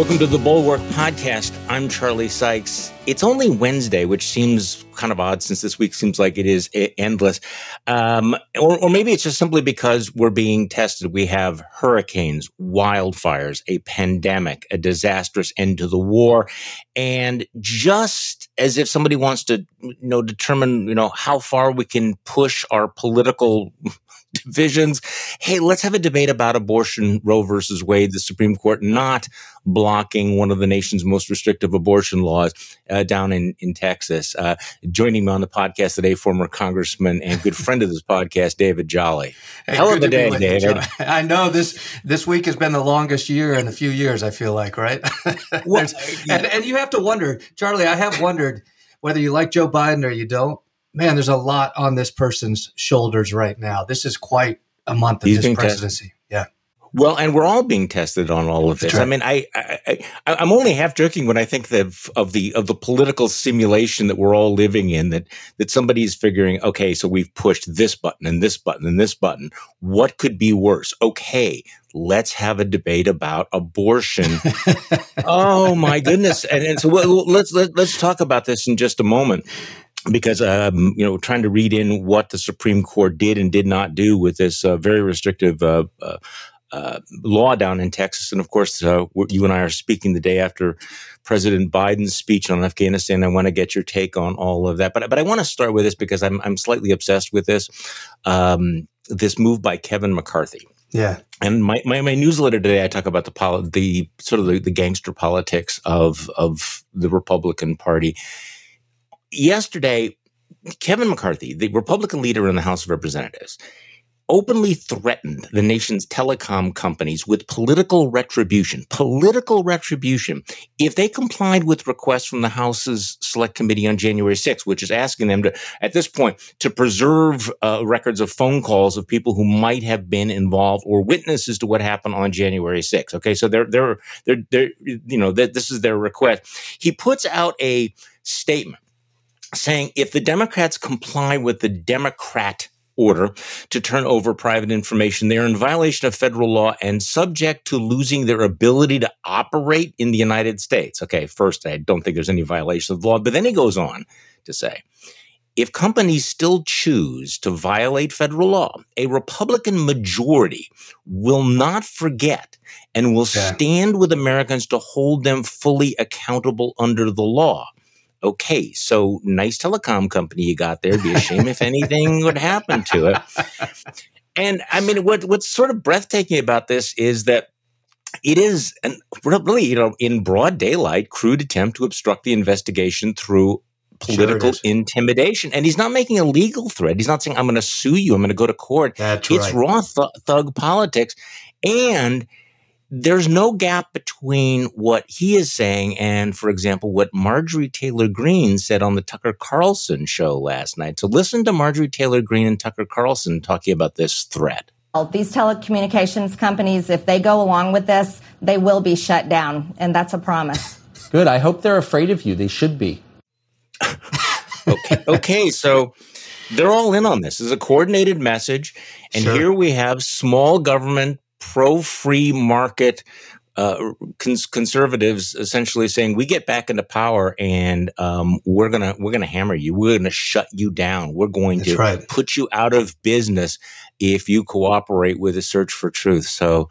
Welcome to the Bulwark Podcast. I'm Charlie Sykes. It's only Wednesday, which seems kind of odd since this week seems like it is endless. Um, or, or maybe it's just simply because we're being tested. We have hurricanes, wildfires, a pandemic, a disastrous end to the war. And just as if somebody wants to, you know, determine, you know, how far we can push our political divisions. Hey, let's have a debate about abortion, Roe versus Wade, the Supreme Court not blocking one of the nation's most restrictive abortion laws uh, down in, in Texas. Uh, joining me on the podcast today, former congressman and good friend of this podcast, David Jolly. Hey, Hell of a day, David. I know this this week has been the longest year in a few years, I feel like, right? well, and, and you have to wonder, Charlie, I have wondered whether you like Joe Biden or you don't man, there's a lot on this person's shoulders right now. This is quite a month of He's his presidency. Tested. Yeah. Well, and we're all being tested on all of this. Right. I mean, I, I, I, am only half joking when I think that of the of the political simulation that we're all living in. That that somebody's figuring, okay, so we've pushed this button and this button and this button. What could be worse? Okay, let's have a debate about abortion. oh my goodness! And, and so let's let, us let us talk about this in just a moment because um, you know trying to read in what the Supreme Court did and did not do with this uh, very restrictive uh, uh, uh law down in Texas, and of course uh, you and I are speaking the day after President Biden's speech on Afghanistan. I want to get your take on all of that, but but I want to start with this because I'm I'm slightly obsessed with this um, this move by Kevin McCarthy. Yeah. And my, my, my, newsletter today, I talk about the poli- the sort of the, the gangster politics of of the Republican Party yesterday, Kevin McCarthy, the Republican leader in the House of Representatives, openly threatened the nation's telecom companies with political retribution, political retribution, if they complied with requests from the House's Select Committee on January 6th, which is asking them to, at this point, to preserve uh, records of phone calls of people who might have been involved or witnesses to what happened on January 6th. Okay, so they're they're they're, they're you know this is their request. He puts out a statement saying if the Democrats comply with the Democrat order to turn over private information, they are in violation of federal law and subject to losing their ability to operate in the United States. Okay, first, I don't think there's any violation of the law, but then he goes on to say, if companies still choose to violate federal law, a Republican majority will not forget and will yeah. stand with Americans to hold them fully accountable under the law okay, so nice telecom company you got there. It'd be a shame if anything would happen to it. And I mean, what what's sort of breathtaking about this is that it is an really, you know, in broad daylight, crude attempt to obstruct the investigation through political sure intimidation. And he's not making a legal threat. He's not saying, I'm going to sue you. I'm going to go to court. That's it's right. raw th- thug politics. And there's no gap between what he is saying and, for example, what Marjorie Taylor Greene said on the Tucker Carlson show last night. So listen to Marjorie Taylor Greene and Tucker Carlson talking about this threat. These telecommunications companies, if they go along with this, they will be shut down, and that's a promise. Good. I hope they're afraid of you. They should be. okay. Okay. So they're all in on this. This is a coordinated message. And sure. here we have small government pro free market uh, cons- conservatives essentially saying we get back into power and um, we're gonna we're gonna hammer you. We're gonna shut you down. We're going That's to right. put you out of business if you cooperate with the search for truth. So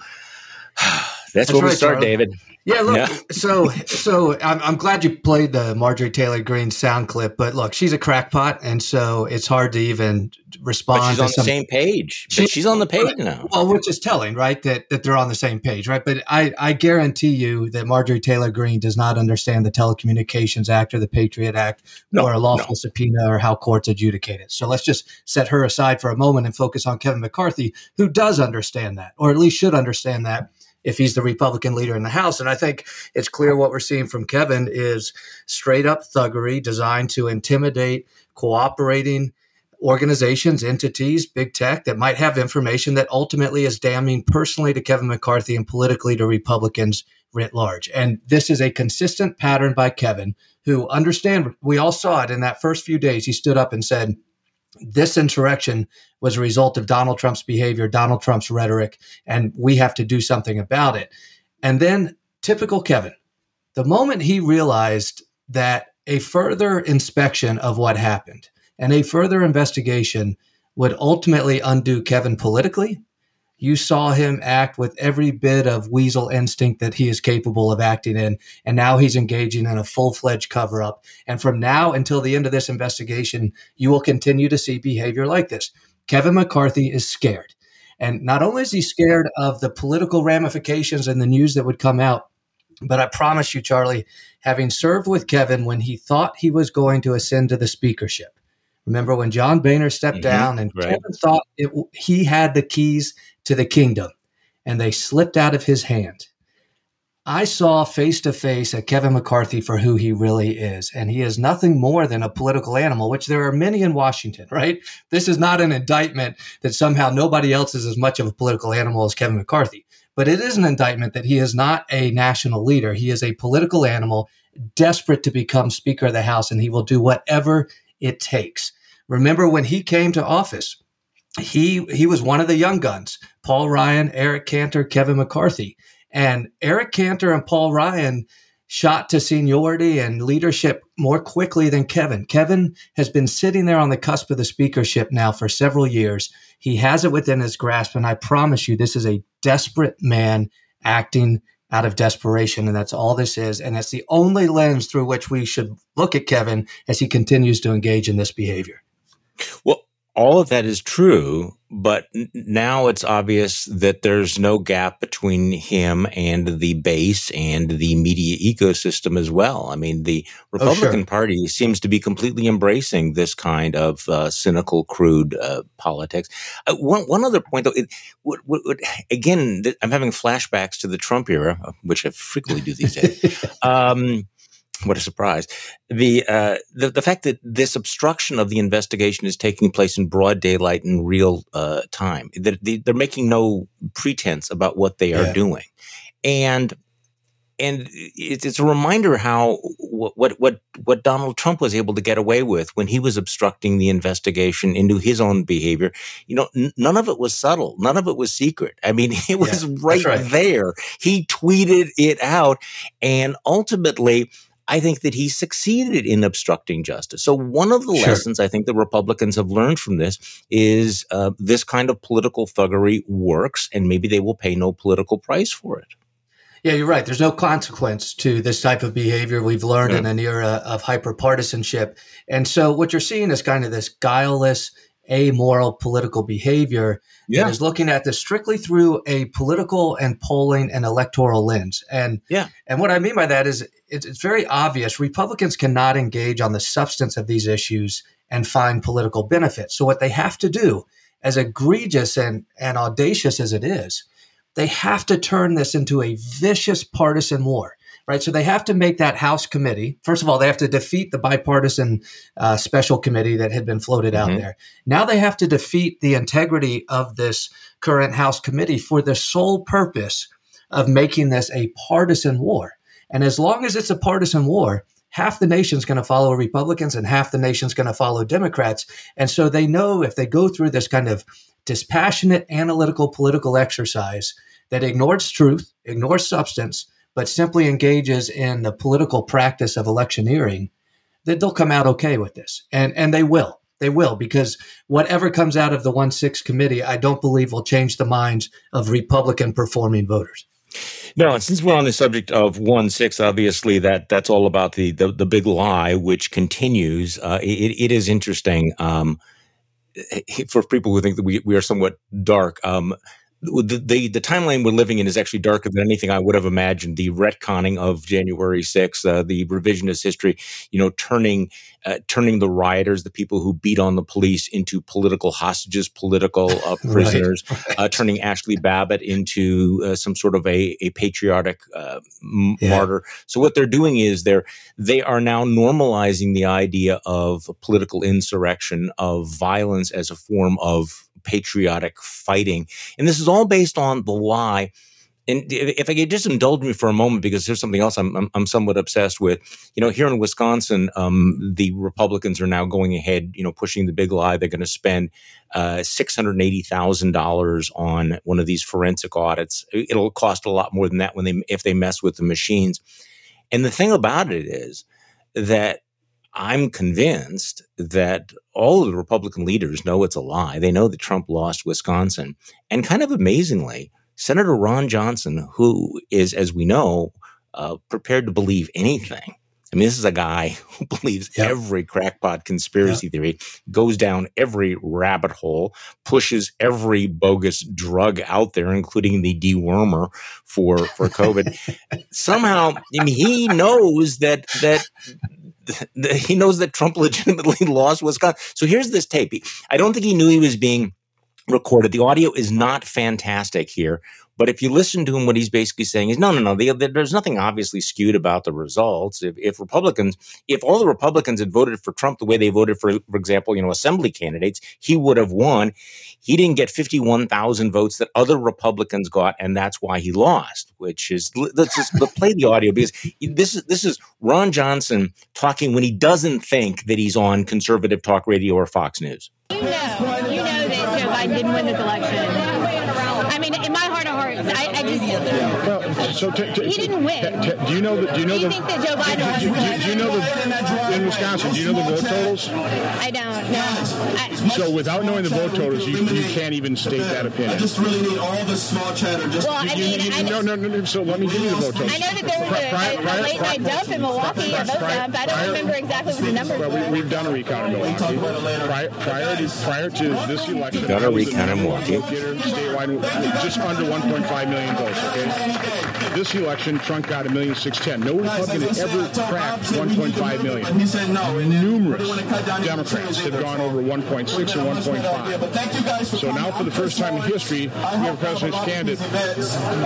that's, that's where right, we start, Charlie. David. Yeah, look. Yeah. So, so I'm, I'm glad you played the Marjorie Taylor Greene sound clip, but look, she's a crackpot, and so it's hard to even respond. But she's on some, the same page. She, she's on the page now. Well, which is telling, right? That that they're on the same page, right? But I I guarantee you that Marjorie Taylor Greene does not understand the Telecommunications Act or the Patriot Act no, or a lawful no. subpoena or how courts adjudicate it. So let's just set her aside for a moment and focus on Kevin McCarthy, who does understand that, or at least should understand that if he's the Republican leader in the House. And I think it's clear what we're seeing from Kevin is straight up thuggery designed to intimidate cooperating organizations, entities, big tech that might have information that ultimately is damning personally to Kevin McCarthy and politically to Republicans writ large. And this is a consistent pattern by Kevin, who understand we all saw it in that first few days. He stood up and said, this insurrection was a result of Donald Trump's behavior, Donald Trump's rhetoric, and we have to do something about it. And then typical Kevin. The moment he realized that a further inspection of what happened and a further investigation would ultimately undo Kevin politically, you saw him act with every bit of weasel instinct that he is capable of acting in. And now he's engaging in a full fledged cover up. And from now until the end of this investigation, you will continue to see behavior like this. Kevin McCarthy is scared. And not only is he scared of the political ramifications and the news that would come out, but I promise you, Charlie, having served with Kevin when he thought he was going to ascend to the speakership. Remember when John Boehner stepped mm-hmm, down and right. Kevin thought it, he had the keys to the kingdom and they slipped out of his hand. I saw face to face at Kevin McCarthy for who he really is. And he is nothing more than a political animal, which there are many in Washington, right? This is not an indictment that somehow nobody else is as much of a political animal as Kevin McCarthy. But it is an indictment that he is not a national leader. He is a political animal desperate to become Speaker of the House, and he will do whatever it takes. Remember when he came to office, he he was one of the young guns paul ryan eric cantor kevin mccarthy. And eric cantor and paul ryan shot to seniority and leadership more quickly than kevin. Kevin has been sitting there on the cusp of the speakership now for several years. He has it within his grasp and i promise you this is a desperate man acting out of desperation and that's all this is. And that's the only lens through which we should look at kevin as he continues to engage in this behavior. Well all of that is true, but now it's obvious that there's no gap between him and the base and the media ecosystem as well. I mean, the Republican oh, sure. Party seems to be completely embracing this kind of uh, cynical, crude uh, politics. Uh, one, one other point, though, it, what, what, what, again, th- I'm having flashbacks to the Trump era, which I frequently do these days. um, what a surprise. The, uh, the, the fact that this obstruction of the investigation is taking place in broad daylight in real uh, time, that they, are making no pretense about what they are yeah. doing. And and it's a reminder how what what what Donald Trump was able to get away with when he was obstructing the investigation into his own behavior. You know, n- none of it was subtle, none of it was secret. I mean, it was yeah, right, right there. He tweeted it out, and ultimately I think that he succeeded in obstructing justice. So, one of the sure. lessons I think the Republicans have learned from this is uh, this kind of political thuggery works, and maybe they will pay no political price for it. Yeah, you're right. There's no consequence to this type of behavior. We've learned yeah. in an era of hyperpartisanship. And so, what you're seeing is kind of this guileless, amoral political behavior yeah. that is looking at this strictly through a political and polling and electoral lens. And yeah. and what I mean by that is it's, it's very obvious Republicans cannot engage on the substance of these issues and find political benefit. So what they have to do, as egregious and, and audacious as it is, they have to turn this into a vicious partisan war right? So they have to make that House committee. First of all, they have to defeat the bipartisan uh, special committee that had been floated mm-hmm. out there. Now they have to defeat the integrity of this current House committee for the sole purpose of making this a partisan war. And as long as it's a partisan war, half the nation's going to follow Republicans and half the nation's going to follow Democrats. And so they know if they go through this kind of dispassionate analytical political exercise that ignores truth, ignores substance, but simply engages in the political practice of electioneering, that they'll come out okay with this. And and they will. They will, because whatever comes out of the 1 6 committee, I don't believe will change the minds of Republican performing voters. No, and since we're on the subject of one six, obviously that that's all about the the, the big lie, which continues. Uh, it, it is interesting um, for people who think that we, we are somewhat dark. Um, the, the, the timeline we're living in is actually darker than anything I would have imagined. The retconning of January 6th, uh, the revisionist history, you know, turning uh, turning the rioters, the people who beat on the police, into political hostages, political uh, prisoners, right, right. Uh, turning Ashli Babbitt into uh, some sort of a, a patriotic uh, yeah. martyr. So what they're doing is they're they are now normalizing the idea of political insurrection, of violence as a form of patriotic fighting. And this is all based on the lie and if I could just indulge me for a moment, because there's something else I'm, I'm, I'm somewhat obsessed with. You know, here in Wisconsin, um, the Republicans are now going ahead, you know, pushing the big lie. They're going to spend uh, six hundred eighty thousand dollars on one of these forensic audits. It'll cost a lot more than that when they if they mess with the machines. And the thing about it is that I'm convinced that all of the Republican leaders know it's a lie. They know that Trump lost Wisconsin, and kind of amazingly Senator Ron Johnson, who is, as we know, uh, prepared to believe anything. I mean, this is a guy who believes yep. every crackpot conspiracy yep. theory, goes down every rabbit hole, pushes every bogus drug out there, including the dewormer for for COVID. Somehow, I mean, he knows that that he knows that Trump legitimately lost Wisconsin. So here's this tape. I don't think he knew he was being recorded. The audio is not fantastic here, but if you listen to him, what he's basically saying is, no, no, no. The, the, there's nothing obviously skewed about the results. If, if, Republicans, if all the Republicans had voted for Trump the way they voted for, for example, you know, assembly candidates, he would have won. He didn't get 51,000 votes that other Republicans got, and that's why he lost. Which is let's just play the audio because this is this is Ron Johnson talking when he doesn't think that he's on conservative talk radio or Fox News. You know, you know that Joe Biden didn't win this election. I, I just. Well, so t- t- he didn't win. T- do you know the? Do you know do you the? Think that Joe Biden do, do, do, do you know the in Wisconsin? Do you know the vote totals? I don't. No. I, so without knowing the vote totals, you, you can't even state that opinion. I just really need all the small chatter. Just well, I mean, you, no, no, no. So let me give you the vote totals. I know that there was a, prior, prior, a late night dump in Milwaukee, a vote dump. I don't remember exactly what the numbers well, were. We, have done a recount in Milwaukee. Prior, prior, to, prior to this election, done a recount in Milwaukee. Statewide, just under 1.5 million votes. Okay. This election, Trump got a million six ten. No Republican had ever cracked 1.5 million. He said no. Numerous Democrats have gone over 1.6 and 1.5. So now, for the first time in history, we have a president's candidate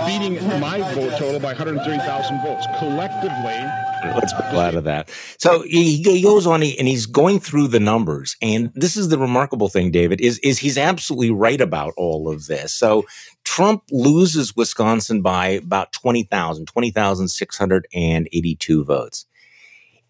beating my vote total by 130,000 votes collectively. Let's be glad of that. So he, he goes on and he's going through the numbers, and this is the remarkable thing, David, is is he's absolutely right about all of this. So Trump loses Wisconsin by about 20,000, 20,682 votes.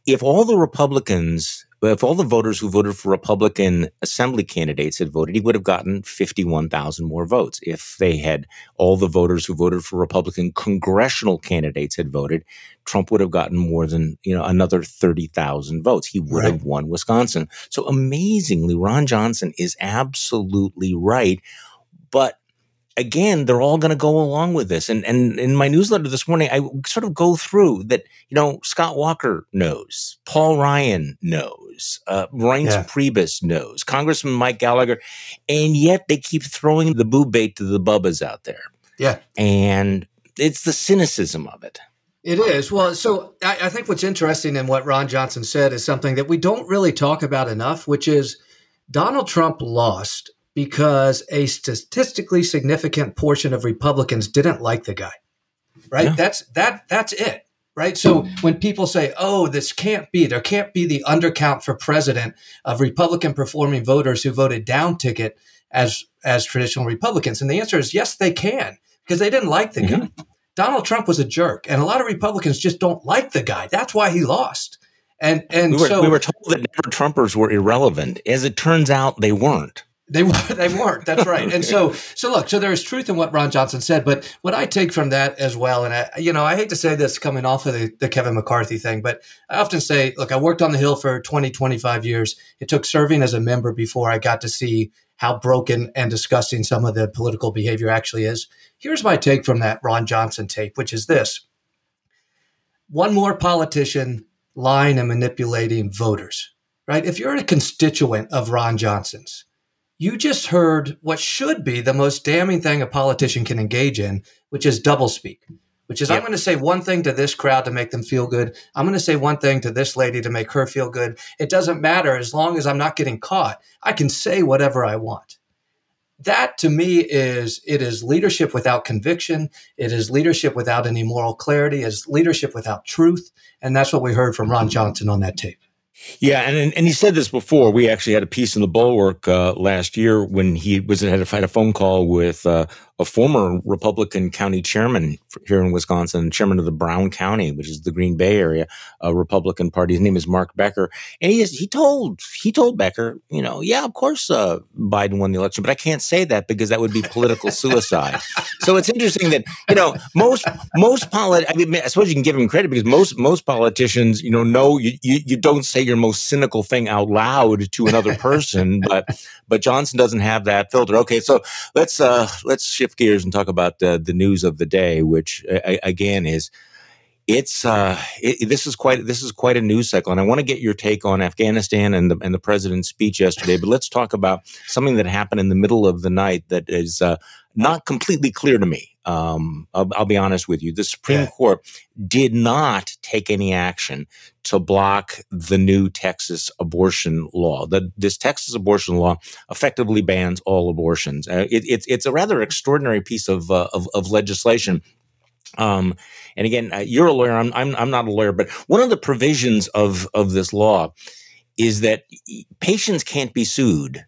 If all the Republicans if all the voters who voted for Republican assembly candidates had voted, he would have gotten 51,000 more votes. If they had all the voters who voted for Republican congressional candidates had voted, Trump would have gotten more than, you know, another 30,000 votes. He would right. have won Wisconsin. So amazingly, Ron Johnson is absolutely right. But again, they're all going to go along with this. And and in my newsletter this morning, I sort of go through that. You know, Scott Walker knows, Paul Ryan knows, uh, Reince yeah. Priebus knows, Congressman Mike Gallagher, and yet they keep throwing the boo bait to the bubbas out there. Yeah, and it's the cynicism of it. It is. Well, so I, I think what's interesting in what Ron Johnson said is something that we don't really talk about enough, which is Donald Trump lost because a statistically significant portion of Republicans didn't like the guy. Right? Yeah. That's that that's it. Right? So when people say, "Oh, this can't be. There can't be the undercount for president of Republican performing voters who voted down ticket as as traditional Republicans." And the answer is yes, they can because they didn't like the mm-hmm. guy. Donald Trump was a jerk, and a lot of Republicans just don't like the guy. That's why he lost. And and we were, so we were told that never Trumpers were irrelevant. As it turns out, they weren't. They they weren't. That's right. And so so look, so there's truth in what Ron Johnson said, but what I take from that as well, and I you know I hate to say this coming off of the, the Kevin McCarthy thing, but I often say, look, I worked on the Hill for 20, 25 years. It took serving as a member before I got to see how broken and disgusting some of the political behavior actually is. Here's my take from that Ron Johnson tape, which is this: one more politician lying and manipulating voters. Right? If you're a constituent of Ron Johnson's you just heard what should be the most damning thing a politician can engage in, which is doublespeak. Which is, yep. I'm going to say one thing to this crowd to make them feel good. I'm going to say one thing to this lady to make her feel good. It doesn't matter as long as I'm not getting caught. I can say whatever I want. That to me is it is leadership without conviction. It is leadership without any moral clarity. It's leadership without truth, and that's what we heard from Ron Johnson on that tape. Yeah, and and he said this before. We actually had a piece in the Bulwark uh, last year when he was had a, had a phone call with uh, a former Republican county chairman here in Wisconsin, chairman of the Brown County, which is the Green Bay area, Republican Party. His name is Mark Becker, and he is, he told he told Becker, you know, yeah, of course uh, Biden won the election, but I can't say that because that would be political suicide. so it's interesting that you know most most polit. I mean, I suppose you can give him credit because most most politicians, you know, know you, you you don't say your most cynical thing out loud to another person, but but Johnson doesn't have that filter. Okay, so let's uh let's shift gears and talk about the the news of the day, which uh, again is it's uh, it, this is quite this is quite a news cycle, and I want to get your take on Afghanistan and the and the president's speech yesterday. But let's talk about something that happened in the middle of the night that is uh, not completely clear to me. Um, I'll, I'll, be honest with you. The Supreme yeah. Court did not take any action to block the new Texas abortion law. The, this Texas abortion law effectively bans all abortions. Uh, it, it, it's a rather extraordinary piece of, uh, of, of legislation um, and again, uh, you're a lawyer. I'm, I'm, I'm not a lawyer, but one of the provisions of, of this law is that patients can't be sued.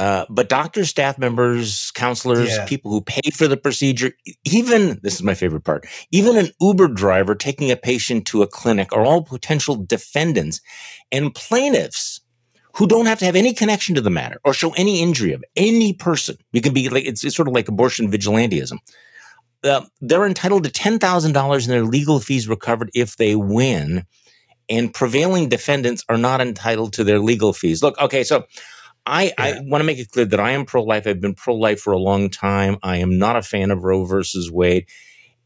Uh, but doctors, staff members, counselors, yeah. people who pay for the procedure, even this is my favorite part, even an Uber driver taking a patient to a clinic are all potential defendants and plaintiffs who don't have to have any connection to the matter or show any injury of any person. You can be like, it's, it's sort of like abortion vigilantism uh, they're entitled to $10,000 in their legal fees recovered if they win, and prevailing defendants are not entitled to their legal fees. Look, okay, so I, yeah. I want to make it clear that I am pro life. I've been pro life for a long time. I am not a fan of Roe versus Wade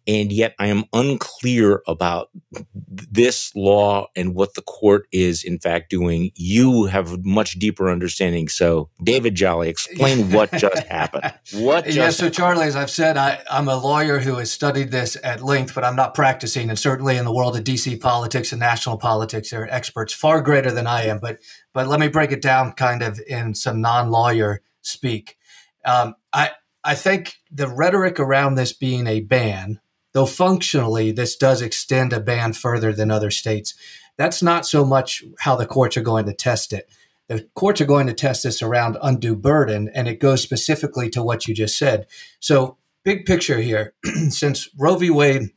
and yet I am unclear about this law and what the court is in fact doing. You have much deeper understanding. So, David Jolly, explain what just happened. What? Just yeah. So, Charlie, as I've said, I, I'm a lawyer who has studied this at length, but I'm not practicing. And certainly in the world of DC politics and national politics, there are experts far greater than I am. But but let me break it down, kind of in some non-lawyer speak. Um, I I think the rhetoric around this being a ban though functionally this does extend a ban further than other states. That's not so much how the courts are going to test it. The courts are going to test this around undue burden, and it goes specifically to what you just said. So, big picture here, since Roe v. Wade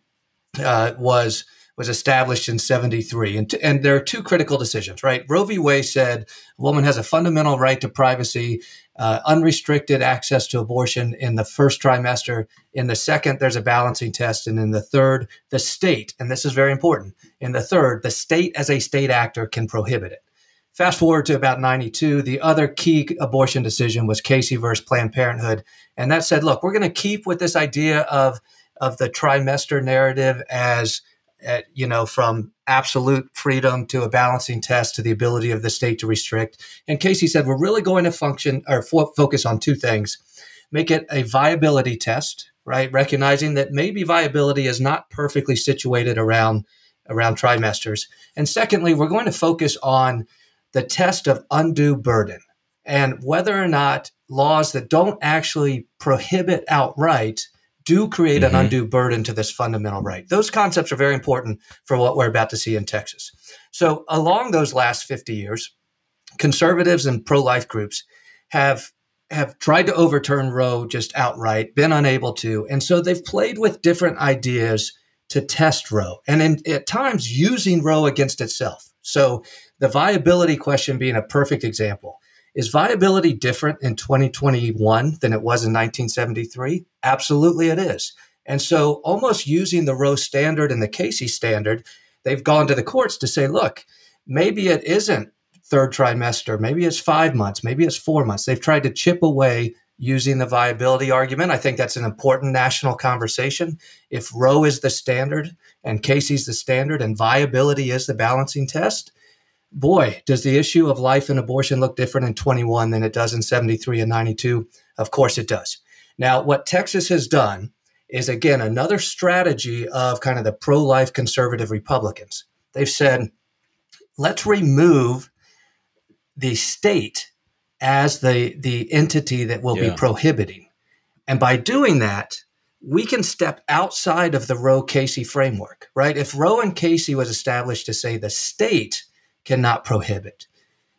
uh, was was established in 73. And, t- and there are two critical decisions, right? Roe v. Wade said a woman has a fundamental right to privacy, uh, unrestricted access to abortion in the first trimester. In the second, there's a balancing test. And in the third, the state, and this is very important, in the third, the state as a state actor can prohibit it. Fast forward to about 92, the other key abortion decision was Casey versus Planned Parenthood. And that said, look, we're going to keep with this idea of, of the trimester narrative as at, you know, from absolute freedom to a balancing test to the ability of the state to restrict. And Casey said, we're really going to function or fo- focus on two things make it a viability test, right? Recognizing that maybe viability is not perfectly situated around around trimesters. And secondly, we're going to focus on the test of undue burden and whether or not laws that don't actually prohibit outright do create mm-hmm. an undue burden to this fundamental right. Those concepts are very important for what we're about to see in Texas. So, along those last 50 years, conservatives and pro life groups have have tried to overturn Roe just outright, been unable to. And so they've played with different ideas to test Roe and in, at times using Roe against itself. So the viability question being a perfect example. Is viability different in 2021 than it was in 1973? Absolutely, it is. And so, almost using the Roe standard and the Casey standard, they've gone to the courts to say, look, maybe it isn't third trimester, maybe it's five months, maybe it's four months. They've tried to chip away using the viability argument. I think that's an important national conversation. If Roe is the standard and Casey's the standard and viability is the balancing test, boy, does the issue of life and abortion look different in 21 than it does in 73 and 92? Of course it does. Now, what Texas has done is again another strategy of kind of the pro life conservative Republicans. They've said, let's remove the state as the, the entity that will yeah. be prohibiting. And by doing that, we can step outside of the Roe Casey framework, right? If Roe and Casey was established to say the state cannot prohibit.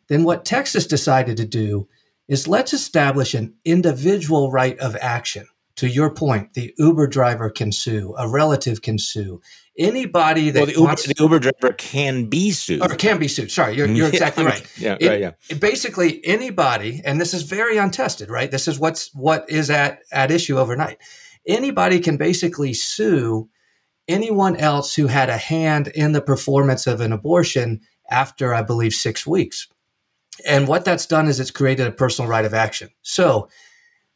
Then what Texas decided to do is let's establish an individual right of action to your point, the Uber driver can sue, a relative can sue, anybody that well, the Uber, wants, the Uber driver can be sued or can be sued. Sorry, you're, you're exactly right. yeah, It- right, yeah. Basically, anybody, and this is very untested, right? This is what's what is at at issue overnight. Anybody can basically sue anyone else who had a hand in the performance of an abortion after, I believe, six weeks. And what that's done is it's created a personal right of action. So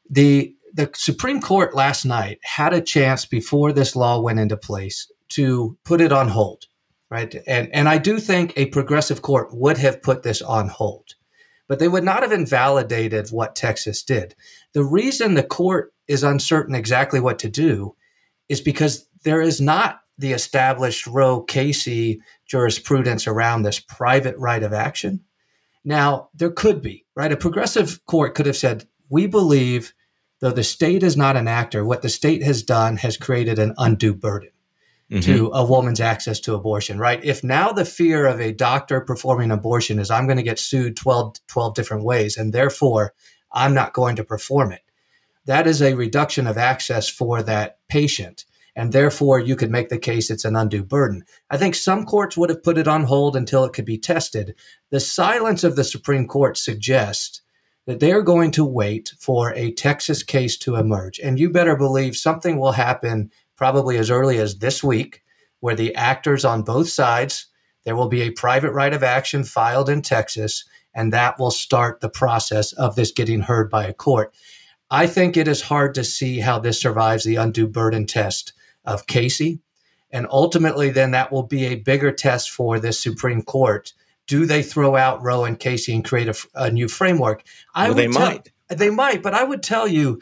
the the Supreme Court last night had a chance before this law went into place to put it on hold, right? And and I do think a progressive court would have put this on hold, but they would not have invalidated what Texas did. The reason the court is uncertain exactly what to do is because there is not the established Roe Casey jurisprudence around this private right of action. Now, there could be, right? A progressive court could have said, we believe, though the state is not an actor, what the state has done has created an undue burden mm-hmm. to a woman's access to abortion, right? If now the fear of a doctor performing abortion is I'm going to get sued 12, 12 different ways, and therefore I'm not going to perform it, that is a reduction of access for that patient. And therefore, you could make the case it's an undue burden. I think some courts would have put it on hold until it could be tested. The silence of the Supreme Court suggests that they are going to wait for a Texas case to emerge. And you better believe something will happen probably as early as this week, where the actors on both sides, there will be a private right of action filed in Texas, and that will start the process of this getting heard by a court. I think it is hard to see how this survives the undue burden test of Casey. And ultimately, then that will be a bigger test for this Supreme Court. Do they throw out Roe and Casey and create a new framework? I Well, they would tell- might. They might, but I would tell you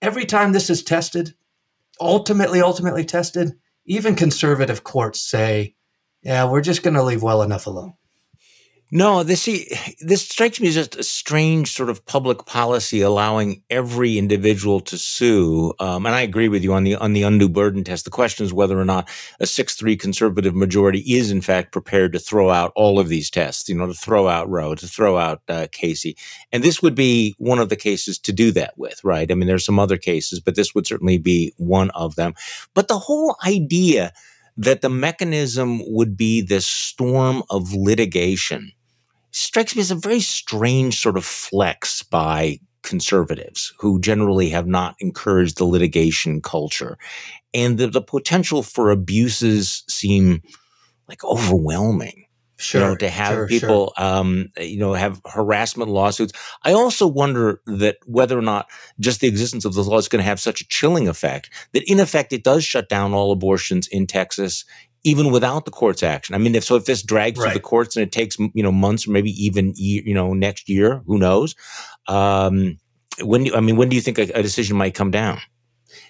every time this is tested, ultimately, ultimately tested, even conservative courts say, yeah, we're just going to leave well enough alone. No, this this strikes me as just a strange sort of public policy allowing every individual to sue. Um, and I agree with you on the on the undue burden test. The question is whether or not a six three conservative majority is in fact prepared to throw out all of these tests. You know, to throw out Roe, to throw out uh, Casey, and this would be one of the cases to do that with, right? I mean, there's some other cases, but this would certainly be one of them. But the whole idea that the mechanism would be this storm of litigation strikes me as a very strange sort of flex by conservatives who generally have not encouraged the litigation culture. And the, the potential for abuses seem like overwhelming. Sure. You know, to have sure, people, um, you know, have harassment lawsuits. I also wonder that whether or not just the existence of the law is going to have such a chilling effect that, in effect, it does shut down all abortions in Texas, even without the court's action. I mean, if so, if this drags through the courts and it takes you know months or maybe even you know next year, who knows? Um, when do, I mean, when do you think a, a decision might come down?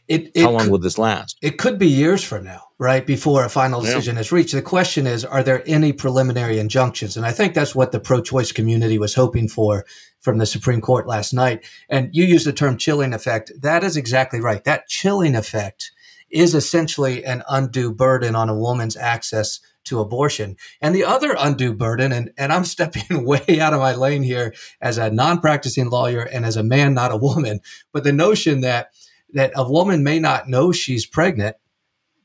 It, it How long could- will this last? It could be years from now, right? Before a final Yeah. decision is reached. The question is, are there any preliminary injunctions? And I think that's what the pro choice community was hoping for from the Supreme Court last night. And you use the term chilling effect. That is exactly right. That chilling effect is essentially an undue burden on a woman's access to abortion. And the other undue burden, and, and I'm stepping way out of my lane here as a non practicing lawyer and as a man, not a woman, but the notion that that a woman may not know she's pregnant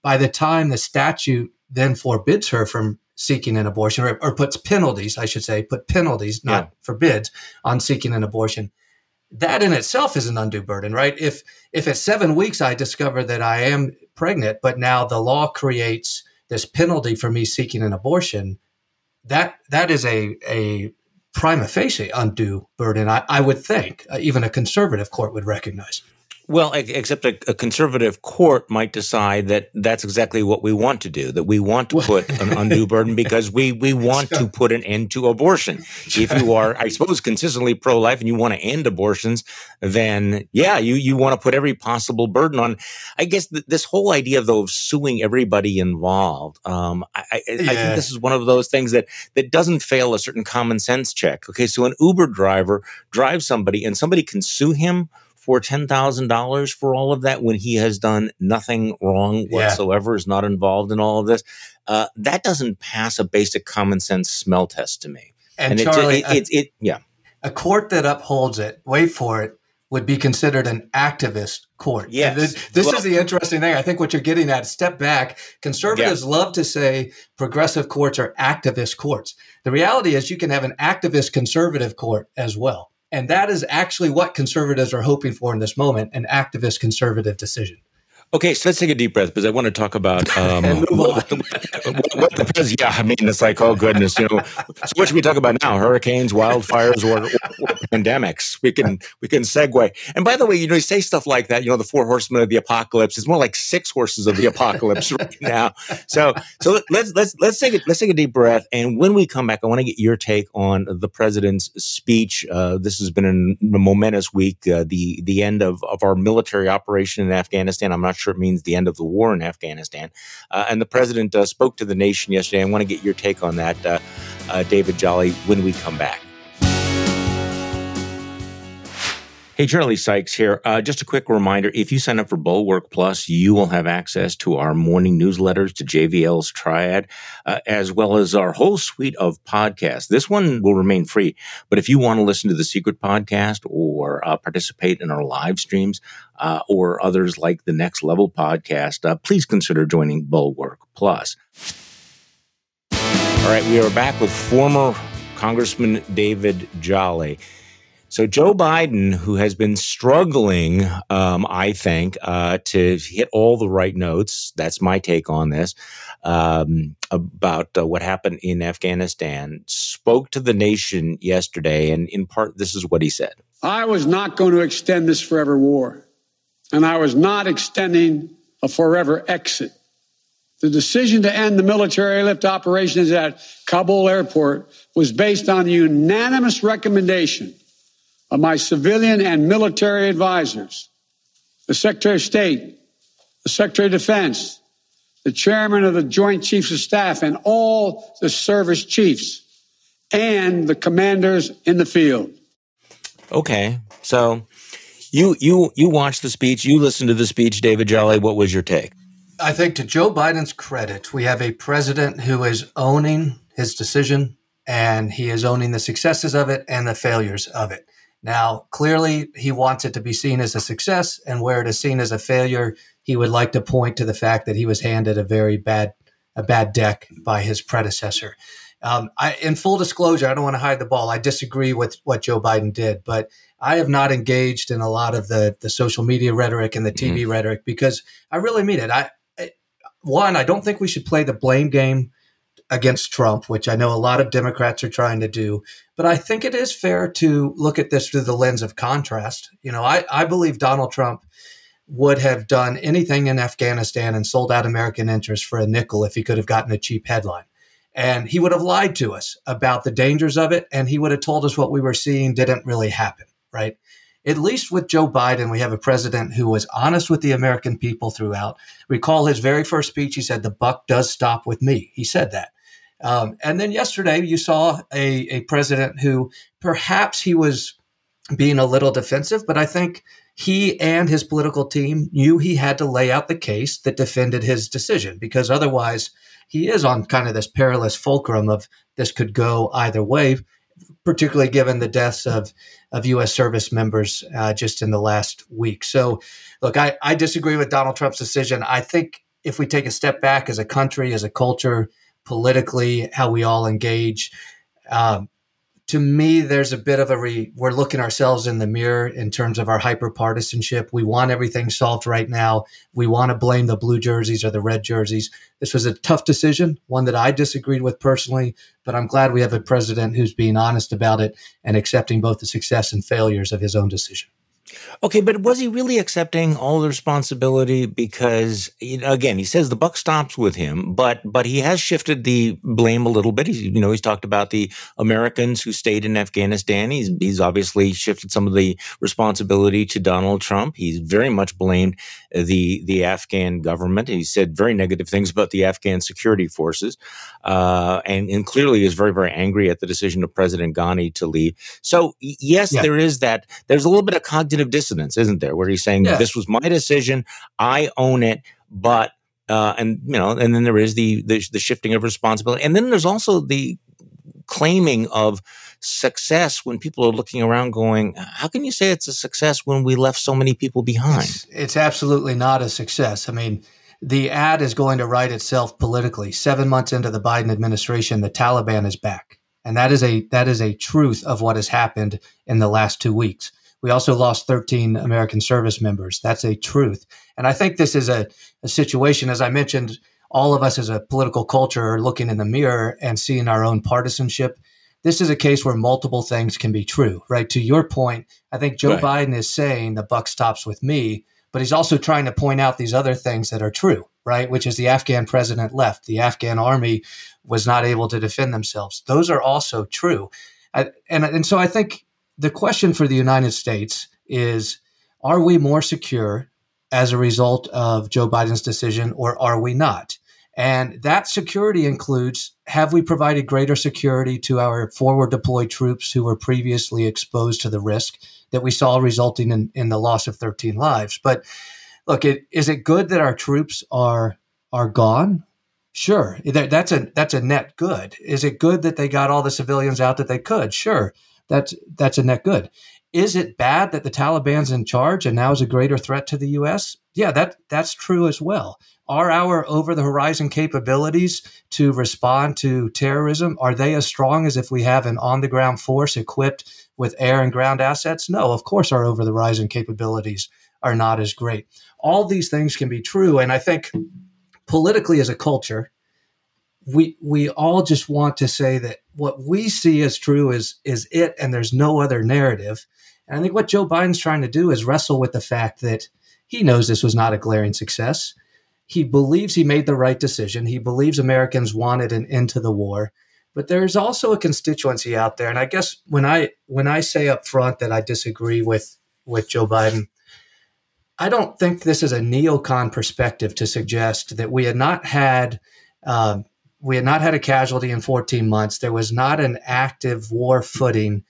by the time the statute then forbids her from seeking an abortion or, or puts penalties, I should say, put penalties, not Yeah. forbids, on seeking an abortion. That in itself is an undue burden, right? If if at seven weeks I discover that I am pregnant, but now the law creates this penalty for me seeking an abortion, that that is a a prima facie undue burden. I, I would think uh, even a conservative court would recognize. Well, except a, a conservative court might decide that that's exactly what we want to do, that we want to put an undue burden because we, we want to put an end to abortion. If you are, I suppose, consistently pro life and you want to end abortions, then yeah, you, you want to put every possible burden on. I guess th- this whole idea, though, of suing everybody involved, um, I, I, I think this is one of those things that, that doesn't fail a certain common sense check. Okay, so an Uber driver drives somebody and somebody can sue him for ten thousand dollars for all of that when he has done nothing wrong Yeah. whatsoever, is not involved in all of this. Uh, that doesn't pass a basic common sense smell test to me. And, it, Charlie, it, it, it, yeah, a, a court that upholds it, wait for it, would be considered an activist court. Yes. This, this well, is the interesting thing. I think what you're getting at, step back, conservatives yeah. love to say progressive courts are activist courts. The reality is you can have an activist conservative court as well. And that is actually what conservatives are hoping for in this moment an activist conservative decision. Okay, so let's take a deep breath because I want to talk about um, what, what, the president. Yeah, I mean, it's like, oh goodness, you know. So what should we talk about now? Hurricanes, wildfires, or, or, or, pandemics? We can we can segue. And by the way, you know, you say stuff like that. You know, the four horsemen of the apocalypse. It's more like six horses of the apocalypse right now. So so let's let's let's take it. Let's take a deep breath. And when we come back, I want to get your take on the president's speech. Uh, this has been a momentous week. Uh, the the end of of our military operation in Afghanistan. I'm not sure it means the end of the war in Afghanistan. Uh, and the president uh, spoke to the nation yesterday. I want to get your take on that, uh, uh, David Jolly, when we come back. Hey, Charlie Sykes here. Uh, just a quick reminder if you sign up for Bulwark Plus, you will have access to our morning newsletters to JVL's Triad, uh, as well as our whole suite of podcasts. This one will remain free, but if you want to listen to the Secret Podcast or uh, participate in our live streams uh, or others like the Next Level Podcast, uh, please consider joining Bulwark Plus. All right, we are back with former Congressman David Jolly. So Joe Biden, who has been struggling, um, I think, uh, to hit all the right notes. That's my take on this um, about uh, what happened in Afghanistan. Spoke to the nation yesterday, and in part, this is what he said: "I was not going to extend this forever war, and I was not extending a forever exit." The decision to end the military lift operations at Kabul airport was based on the unanimous recommendation of my civilian and military advisors, the Secretary of State, the Secretary of Defense, the Chairman of the Joint Chiefs of Staff, and all the service chiefs and the commanders in the field. Okay, so you you you watched the speech, you listened to the speech, David Jolly. What was your take? I think to Joe Biden's credit, we have a president who is owning his decision and he is owning the successes of it and the failures of it. Now, clearly, he wants it to be seen as a success, and where it is seen as a failure, he would like to point to the fact that he was handed a very bad a bad deck by his predecessor. Um, I, in full disclosure, I don't want to hide the ball. I disagree with what Joe Biden did, but I have not engaged in a lot of the the social media rhetoric and the TV mm-hmm. rhetoric because I really mean it. I, I one, I don't think we should play the blame game against Trump, which I know a lot of Democrats are trying to do. But I think it is fair to look at this through the lens of contrast. You know, I, I believe Donald Trump would have done anything in Afghanistan and sold out American interests for a nickel if he could have gotten a cheap headline. And he would have lied to us about the dangers of it. And he would have told us what we were seeing didn't really happen, right? At least with Joe Biden, we have a president who was honest with the American people throughout. Recall his very first speech, he said, The buck does stop with me. He said that. Um, and then yesterday, you saw a, a president who perhaps he was being a little defensive, but I think he and his political team knew he had to lay out the case that defended his decision because otherwise he is on kind of this perilous fulcrum of this could go either way, particularly given the deaths of, of U.S. service members uh, just in the last week. So, look, I, I disagree with Donald Trump's decision. I think if we take a step back as a country, as a culture, politically, how we all engage. Um, to me, there's a bit of a re, we're looking ourselves in the mirror in terms of our hyper partisanship. We want everything solved right now. We want to blame the blue jerseys or the red jerseys. This was a tough decision, one that I disagreed with personally, but I'm glad we have a president who's being honest about it and accepting both the success and failures of his own decision. Okay, but was he really accepting all the responsibility? Because you know, again, he says the buck stops with him, but but he has shifted the blame a little bit. He's you know he's talked about the Americans who stayed in Afghanistan. He's he's obviously shifted some of the responsibility to Donald Trump. He's very much blamed the the Afghan government. He said very negative things about the Afghan security forces, uh, and and clearly is very very angry at the decision of President Ghani to leave. So yes, yeah. there is that. There's a little bit of cognitive dissonance, isn't there, where he's saying yeah. this was my decision, I own it, but uh, and you know, and then there is the, the the shifting of responsibility, and then there's also the claiming of success when people are looking around going, how can you say it's a success when we left so many people behind? It's, it's absolutely not a success. I mean, the ad is going to write itself politically. Seven months into the Biden administration, the Taliban is back. And that is a that is a truth of what has happened in the last two weeks. We also lost 13 American service members. That's a truth. And I think this is a, a situation, as I mentioned, all of us as a political culture are looking in the mirror and seeing our own partisanship. This is a case where multiple things can be true, right? To your point, I think Joe right. Biden is saying the buck stops with me, but he's also trying to point out these other things that are true, right? Which is the Afghan president left, the Afghan army was not able to defend themselves. Those are also true. and, and so I think the question for the United States is are we more secure as a result of Joe Biden's decision or are we not? And that security includes have we provided greater security to our forward deployed troops who were previously exposed to the risk that we saw resulting in, in the loss of 13 lives? But look, it, is it good that our troops are are gone? Sure, that's a that's a net good. Is it good that they got all the civilians out that they could? Sure that's that's a net good. Is it bad that the Taliban's in charge and now is a greater threat to the U.S.? Yeah, that that's true as well. Are our over the horizon capabilities to respond to terrorism are they as strong as if we have an on the ground force equipped with air and ground assets? No, of course our over the horizon capabilities are not as great. All these things can be true, and I think politically as a culture, we we all just want to say that what we see as true is is it and there's no other narrative. And i think what joe biden's trying to do is wrestle with the fact that he knows this was not a glaring success. He believes he made the right decision. He believes americans wanted an end to the war. But there's also a constituency out there. And i guess when i when i say up front that i disagree with with joe biden i don't think this is a neocon perspective to suggest that we had not had um, we had not had a casualty in 14 months. There was not an active war footing.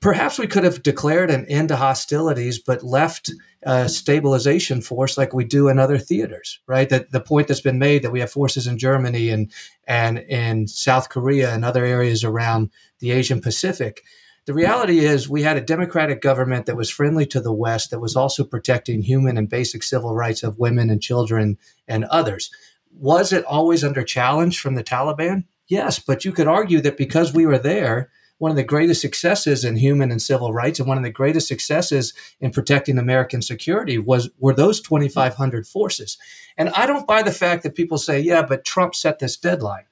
Perhaps we could have declared an end to hostilities, but left a stabilization force like we do in other theaters, right? That the point that's been made that we have forces in Germany and and in South Korea and other areas around the Asian Pacific. The reality is we had a democratic government that was friendly to the West, that was also protecting human and basic civil rights of women and children and others was it always under challenge from the Taliban? Yes, but you could argue that because we were there, one of the greatest successes in human and civil rights and one of the greatest successes in protecting American security was were those 2500 forces. And I don't buy the fact that people say, "Yeah, but Trump set this deadline."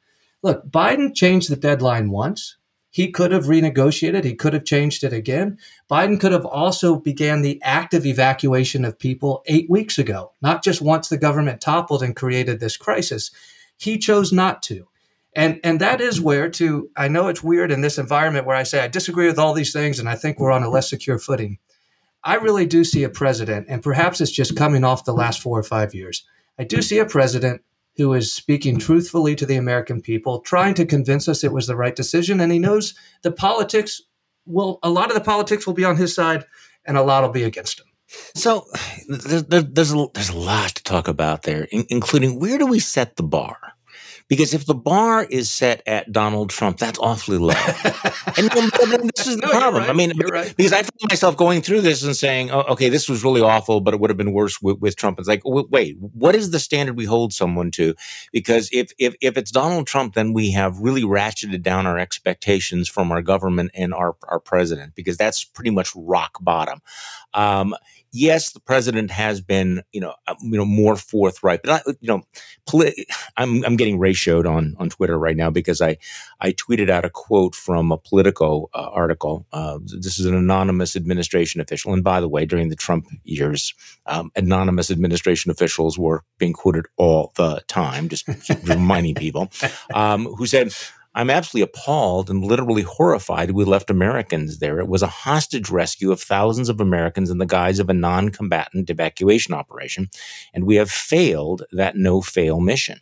Look, Biden changed the deadline once. He could have renegotiated. He could have changed it again. Biden could have also began the active evacuation of people eight weeks ago, not just once the government toppled and created this crisis. He chose not to. And, and that is where to, I know it's weird in this environment where I say I disagree with all these things and I think we're on a less secure footing. I really do see a president, and perhaps it's just coming off the last four or five years. I do see a president who is speaking truthfully to the American people, trying to convince us it was the right decision. And he knows the politics will, a lot of the politics will be on his side and a lot will be against him. So there's, there's, a, there's a lot to talk about there, including where do we set the bar? Because if the bar is set at Donald Trump, that's awfully low. and then this is the no, problem. Right. I mean, right. because I found myself going through this and saying, oh, okay, this was really awful, but it would have been worse with, with Trump. It's like, wait, what is the standard we hold someone to? Because if, if, if it's Donald Trump, then we have really ratcheted down our expectations from our government and our, our president, because that's pretty much rock bottom. Um, yes, the president has been, you know, uh, you know, more forthright. But I, you know, poli- I'm I'm getting ratioed on on Twitter right now because I I tweeted out a quote from a Politico uh, article. Uh, this is an anonymous administration official, and by the way, during the Trump years, um, anonymous administration officials were being quoted all the time. Just reminding people um, who said. I'm absolutely appalled and literally horrified we left Americans there. It was a hostage rescue of thousands of Americans in the guise of a non combatant evacuation operation, and we have failed that no fail mission.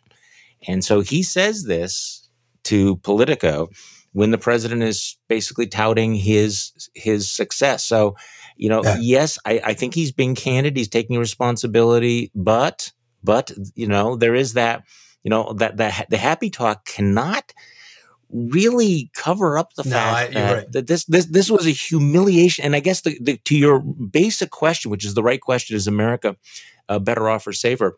And so he says this to Politico when the president is basically touting his his success. So, you know, yeah. yes, I, I think he's being candid, he's taking responsibility, but but you know, there is that, you know, that that the happy talk cannot really cover up the No, fact I- that, right. that this this this was a humiliation. And I guess the, the to your basic question, which is the right question, is America uh, better off or safer?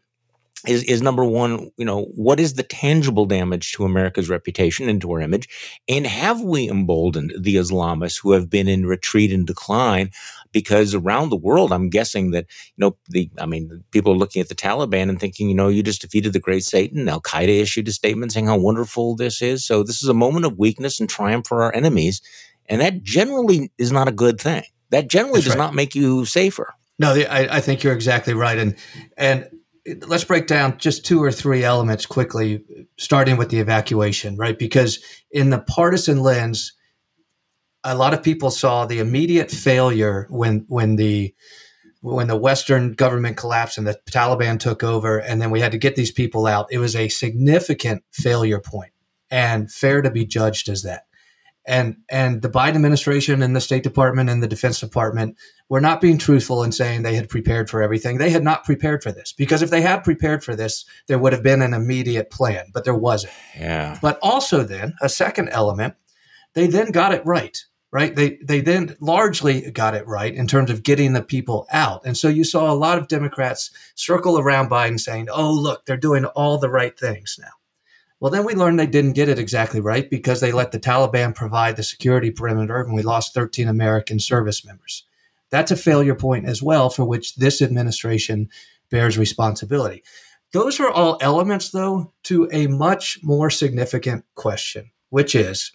Is, is number one, you know, what is the tangible damage to America's reputation and to our image? And have we emboldened the Islamists who have been in retreat and decline? Because around the world, I'm guessing that, you know, the, I mean, people are looking at the Taliban and thinking, you know, you just defeated the great Satan. Al Qaeda issued a statement saying how wonderful this is. So this is a moment of weakness and triumph for our enemies. And that generally is not a good thing. That generally That's does right. not make you safer. No, I, I think you're exactly right, and and let's break down just two or three elements quickly, starting with the evacuation, right? Because in the partisan lens, a lot of people saw the immediate failure when when the when the Western government collapsed and the Taliban took over, and then we had to get these people out. It was a significant failure point, and fair to be judged as that. And and the Biden administration and the State Department and the Defense Department were not being truthful in saying they had prepared for everything. They had not prepared for this because if they had prepared for this, there would have been an immediate plan, but there wasn't. Yeah. But also, then a second element, they then got it right. Right? They they then largely got it right in terms of getting the people out, and so you saw a lot of Democrats circle around Biden saying, "Oh, look, they're doing all the right things now." Well, then we learned they didn't get it exactly right because they let the Taliban provide the security perimeter, and we lost 13 American service members. That's a failure point as well, for which this administration bears responsibility. Those are all elements, though, to a much more significant question, which is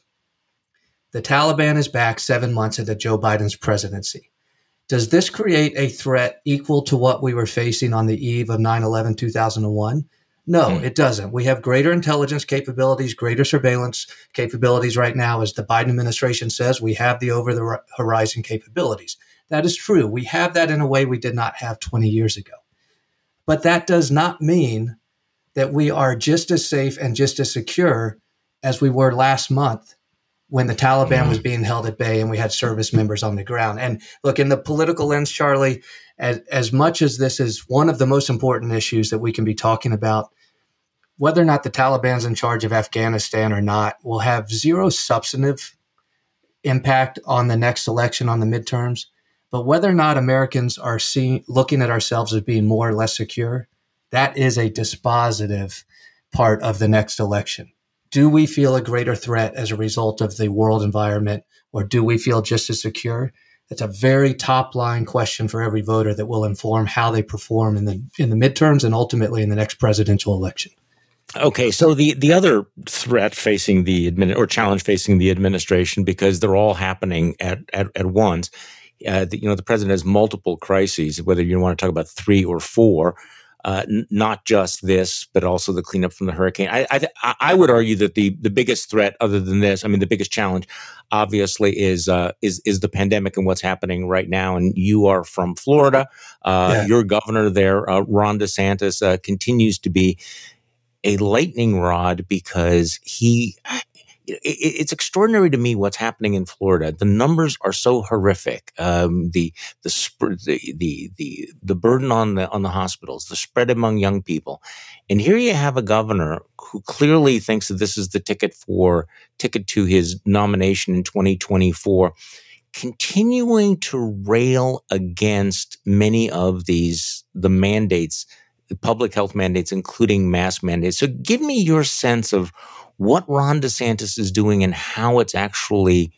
the Taliban is back seven months into Joe Biden's presidency. Does this create a threat equal to what we were facing on the eve of 9 11 2001? No, Hmm. it doesn't. We have greater intelligence capabilities, greater surveillance capabilities right now. As the Biden administration says, we have the over the horizon capabilities. That is true. We have that in a way we did not have 20 years ago. But that does not mean that we are just as safe and just as secure as we were last month when the Taliban mm-hmm. was being held at bay and we had service members on the ground. And look, in the political lens, Charlie, as, as much as this is one of the most important issues that we can be talking about, whether or not the Taliban's in charge of Afghanistan or not will have zero substantive impact on the next election on the midterms. But whether or not Americans are seeing looking at ourselves as being more or less secure, that is a dispositive part of the next election. Do we feel a greater threat as a result of the world environment, or do we feel just as secure? That's a very top line question for every voter that will inform how they perform in the in the midterms and ultimately in the next presidential election. Okay, so the the other threat facing the admin or challenge facing the administration because they're all happening at at, at once. Uh, the, you know, the president has multiple crises. Whether you want to talk about three or four, uh, n- not just this, but also the cleanup from the hurricane. I, I I would argue that the the biggest threat, other than this, I mean, the biggest challenge, obviously, is uh, is is the pandemic and what's happening right now. And you are from Florida. Uh, Yeah. Your governor there, uh, Ron DeSantis, uh, continues to be a lightning rod because he it, it- it's extraordinary to me what's happening in Florida. The numbers are so horrific. Um, the the, sp- the the the the burden on the on the hospitals, the spread among young people, and here you have a governor who clearly thinks that this is the ticket for ticket to his nomination in 2024 continuing to rail against many of these the mandates public health mandates including mask mandates so give me your sense of what ron desantis is doing and how it's actually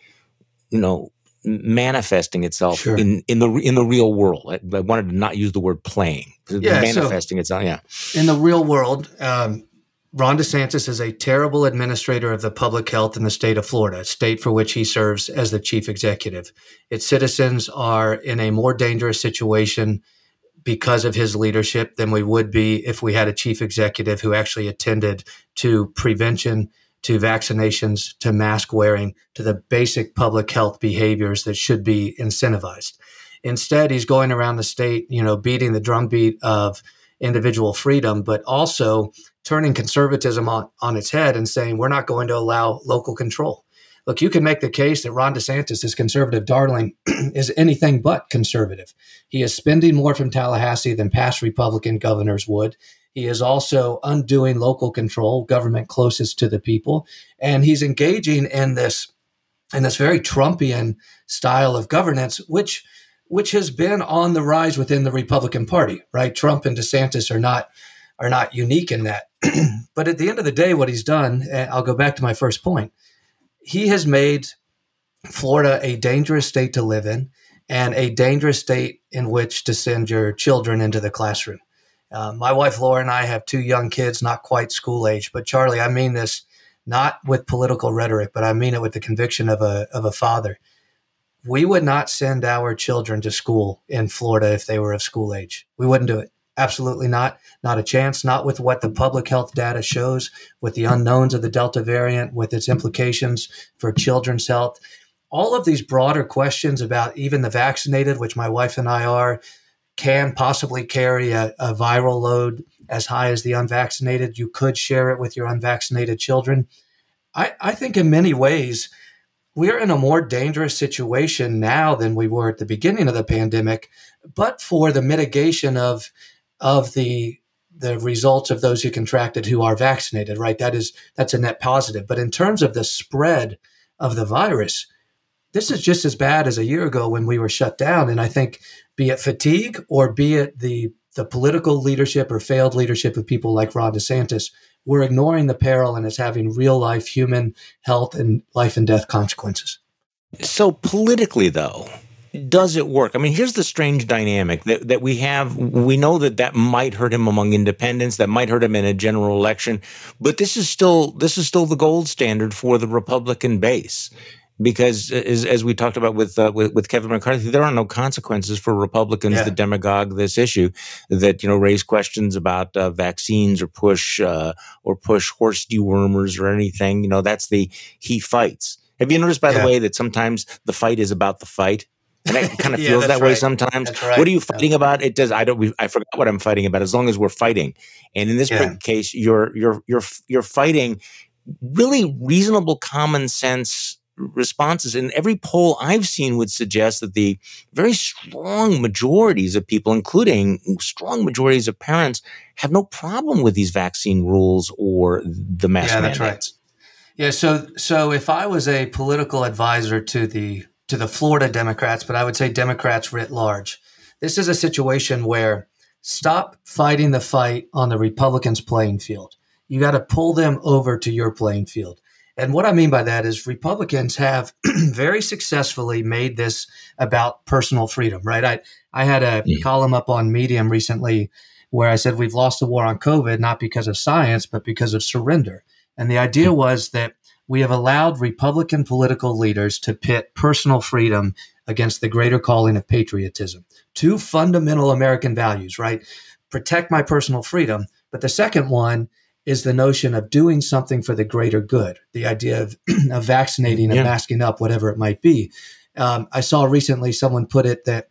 you know manifesting itself Sure. in in the in the real world I, I wanted to not use the word playing Yeah, so- manifesting itself yeah in the real world, um, Ron DeSantis is a terrible administrator of the public health in the state of Florida, a state for which he serves as the chief executive. Its citizens are in a more dangerous situation because of his leadership than we would be if we had a chief executive who actually attended to prevention, to vaccinations, to mask wearing, to the basic public health behaviors that should be incentivized. Instead, he's going around the state, you know, beating the drumbeat of individual freedom, but also turning conservatism on, on its head and saying we're not going to allow local control. Look, you can make the case that Ron DeSantis, his conservative darling, is anything but conservative. He is spending more from Tallahassee than past Republican governors would. He is also undoing local control, government closest to the people, and he's engaging in this in this very Trumpian style of governance, which which has been on the rise within the Republican Party. Right, Trump and DeSantis are not are not unique in that. but at the end of the day, what he's done, eh, I'll go back to my first point. He has made Florida a dangerous state to live in and a dangerous state in which to send your children into the classroom. Uh, my wife Laura and I have two young kids, not quite school age. But Charlie, I mean this not with political rhetoric, but I mean it with the conviction of a of a father. We would not send our children to school in Florida if they were of school age. We wouldn't do it. Absolutely not. Not a chance. Not with what the public health data shows, with the unknowns of the Delta variant, with its implications for children's health. All of these broader questions about even the vaccinated, which my wife and I are, can possibly carry a, a viral load as high as the unvaccinated. You could share it with your unvaccinated children. I, I think in many ways, we're in a more dangerous situation now than we were at the beginning of the pandemic, but for the mitigation of of the the results of those who contracted who are vaccinated, right? That is that's a net positive. But in terms of the spread of the virus, this is just as bad as a year ago when we were shut down. And I think be it fatigue or be it the the political leadership or failed leadership of people like Ron DeSantis, we're ignoring the peril and it's having real life human health and life and death consequences. So politically though, does it work? I mean, here's the strange dynamic that, that we have. We know that that might hurt him among independents, that might hurt him in a general election, but this is still this is still the gold standard for the Republican base. Because as, as we talked about with, uh, with, with Kevin McCarthy, there are no consequences for Republicans yeah. that demagogue this issue, that you know raise questions about uh, vaccines or push uh, or push horse dewormers or anything. You know, that's the he fights. Have you noticed, by yeah. the way, that sometimes the fight is about the fight? And it kind of yeah, feels that way sometimes. Right. What are you fighting yeah. about? It does. I don't. We, I forgot what I'm fighting about. As long as we're fighting, and in this yeah. case, you're you're you're you're fighting really reasonable common sense responses. And every poll I've seen would suggest that the very strong majorities of people, including strong majorities of parents, have no problem with these vaccine rules or the mask yeah, mandates. That's right. Yeah. So so if I was a political advisor to the to the Florida Democrats, but I would say Democrats writ large. This is a situation where stop fighting the fight on the Republicans' playing field. You got to pull them over to your playing field. And what I mean by that is Republicans have very successfully made this about personal freedom, right? I, I had a yeah. column up on Medium recently where I said we've lost the war on COVID, not because of science, but because of surrender. And the idea mm. was that we have allowed Republican political leaders to pit personal freedom against the greater calling of patriotism. Two fundamental American values, right? Protect my personal freedom. But the second one is the notion of doing something for the greater good, the idea of, of vaccinating and masking up, whatever it might be. Um, I saw recently someone put it that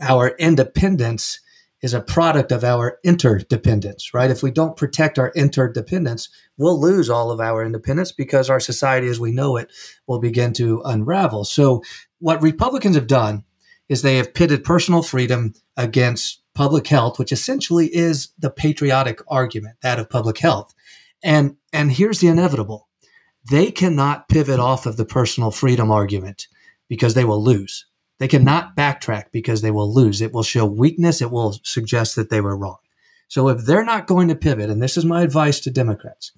our independence is a product of our interdependence, right? If we don't protect our interdependence, we'll lose all of our independence because our society as we know it will begin to unravel. So, what Republicans have done is they have pitted personal freedom against public health, which essentially is the patriotic argument, that of public health. And, and here's the inevitable they cannot pivot off of the personal freedom argument because they will lose. They cannot backtrack because they will lose. It will show weakness. It will suggest that they were wrong. So if they're not going to pivot, and this is my advice to Democrats,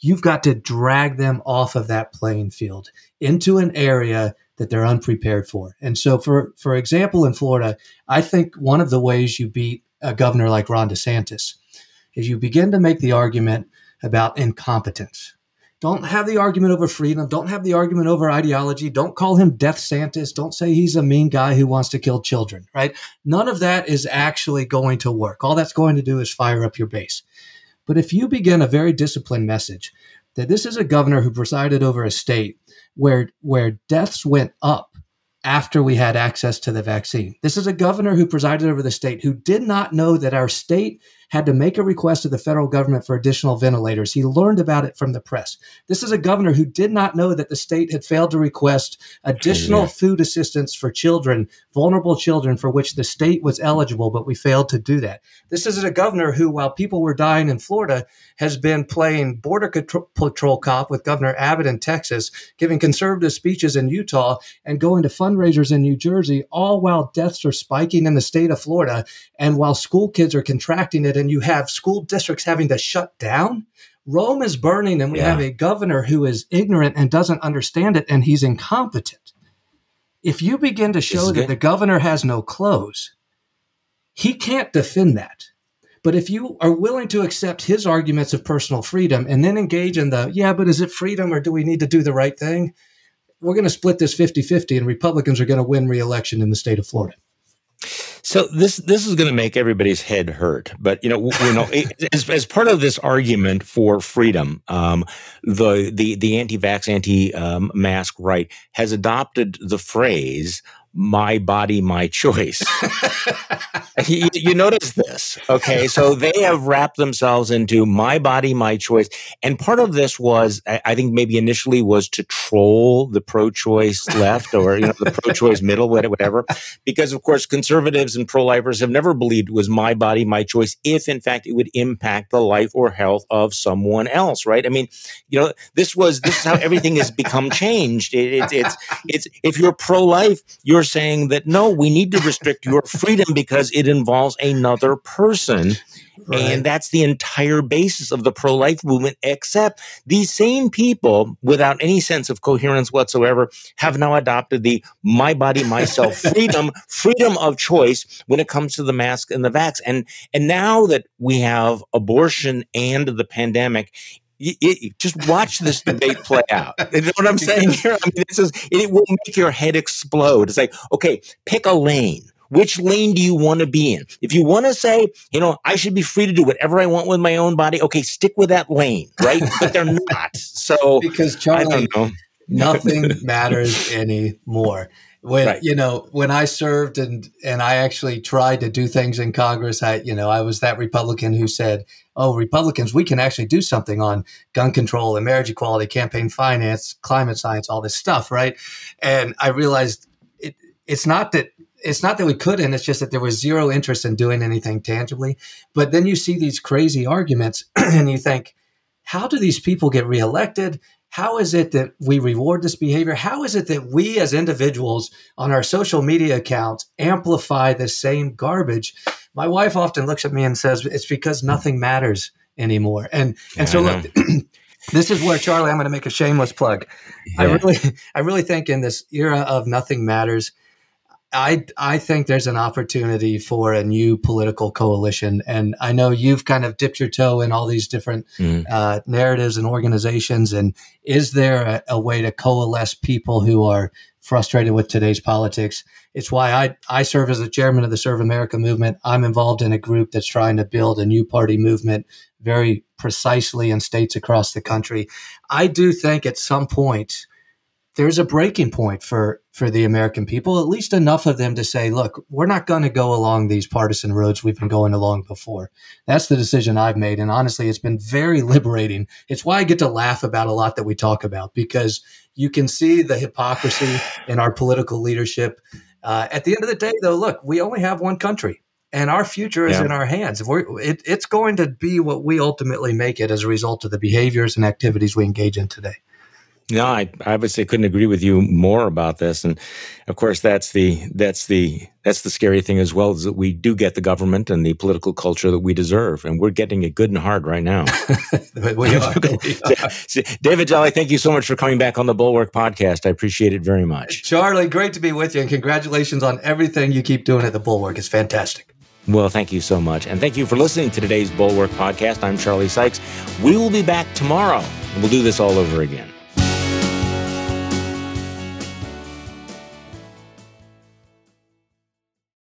you've got to drag them off of that playing field into an area that they're unprepared for. And so for for example in Florida, I think one of the ways you beat a governor like Ron DeSantis is you begin to make the argument about incompetence. Don't have the argument over freedom. Don't have the argument over ideology. Don't call him Death Santis. Don't say he's a mean guy who wants to kill children, right? None of that is actually going to work. All that's going to do is fire up your base. But if you begin a very disciplined message that this is a governor who presided over a state where, where deaths went up after we had access to the vaccine. This is a governor who presided over the state who did not know that our state had to make a request to the federal government for additional ventilators. He learned about it from the press. This is a governor who did not know that the state had failed to request additional yeah. food assistance for children, vulnerable children, for which the state was eligible, but we failed to do that. This is a governor who, while people were dying in Florida, has been playing border patrol cop with Governor Abbott in Texas, giving conservative speeches in Utah, and going to fundraisers in New Jersey, all while deaths are spiking in the state of Florida and while school kids are contracting it and you have school districts having to shut down. Rome is burning, and we yeah. have a governor who is ignorant and doesn't understand it, and he's incompetent. If you begin to show that the governor has no clothes, he can't defend that. But if you are willing to accept his arguments of personal freedom and then engage in the, yeah, but is it freedom or do we need to do the right thing? We're going to split this 50 50 and Republicans are going to win reelection in the state of Florida. So this this is going to make everybody's head hurt, but you know, you know, as, as part of this argument for freedom, um, the the the anti-vax, anti-mask right has adopted the phrase my body, my choice. you, you, notice this. Okay. So they have wrapped themselves into my body, my choice. And part of this was, I, I think maybe initially was to troll the pro choice left or, you know, the pro choice middle, whatever. Because of course, conservatives and pro lifers have never believed it was my body, my choice, if in fact it would impact the life or health of someone else. Right. I mean, you know, this was, this is how everything has become changed. It, it, it's, it's, if you're pro life, you're you're saying that no, we need to restrict your freedom because it involves another person. Right. And that's the entire basis of the pro life movement, except these same people, without any sense of coherence whatsoever, have now adopted the my body, myself freedom, freedom of choice when it comes to the mask and the vax. And, and now that we have abortion and the pandemic, just watch this debate play out. You know what I'm saying here? I mean, this is it will make your head explode. It's like, okay, pick a lane. Which lane do you want to be in? If you want to say, you know, I should be free to do whatever I want with my own body, okay, stick with that lane, right? but they're not. So because Charlie, nothing matters anymore when right. you know when I served and and I actually tried to do things in Congress, I you know I was that Republican who said, "Oh, Republicans, we can actually do something on gun control and marriage equality, campaign finance, climate science, all this stuff." Right, and I realized it, it's not that it's not that we couldn't it's just that there was zero interest in doing anything tangibly but then you see these crazy arguments and you think how do these people get reelected how is it that we reward this behavior? How is it that we as individuals on our social media accounts amplify the same garbage? My wife often looks at me and says, it's because nothing matters anymore. And, and yeah, so look, this is where Charlie, I'm going to make a shameless plug. Yeah. I really, I really think in this era of nothing matters, I I think there's an opportunity for a new political coalition, and I know you've kind of dipped your toe in all these different mm. uh, narratives and organizations. And is there a, a, way to coalesce people who are frustrated with today's politics? It's why I I serve as the chairman of the Serve America movement. I'm involved in a group that's trying to build a new party movement very precisely in states across the country. I do think at some point there's a breaking point for for the American people, at least enough of them to say, look, we're not going to go along these partisan roads we've been going along before. That's the decision I've made. And honestly, it's been very liberating. It's why I get to laugh about a lot that we talk about because you can see the hypocrisy in our political leadership. Uh, at the end of the day, though, look, we only have one country and our future is yeah. in our hands. It, it's going to be what we ultimately make it as a result of the behaviors and activities we engage in today. No, I, I obviously couldn't agree with you more about this, and of course, that's the that's the that's the scary thing as well is that we do get the government and the political culture that we deserve, and we're getting it good and hard right now. we are. David Jolly, thank you so much for coming back on the Bulwark podcast. I appreciate it very much. Charlie, great to be with you, and congratulations on everything you keep doing at the Bulwark. It's fantastic. Well, thank you so much. And thank you for listening to today's Bulwark podcast. I'm Charlie Sykes. We will be back tomorrow, and we'll do this all over again.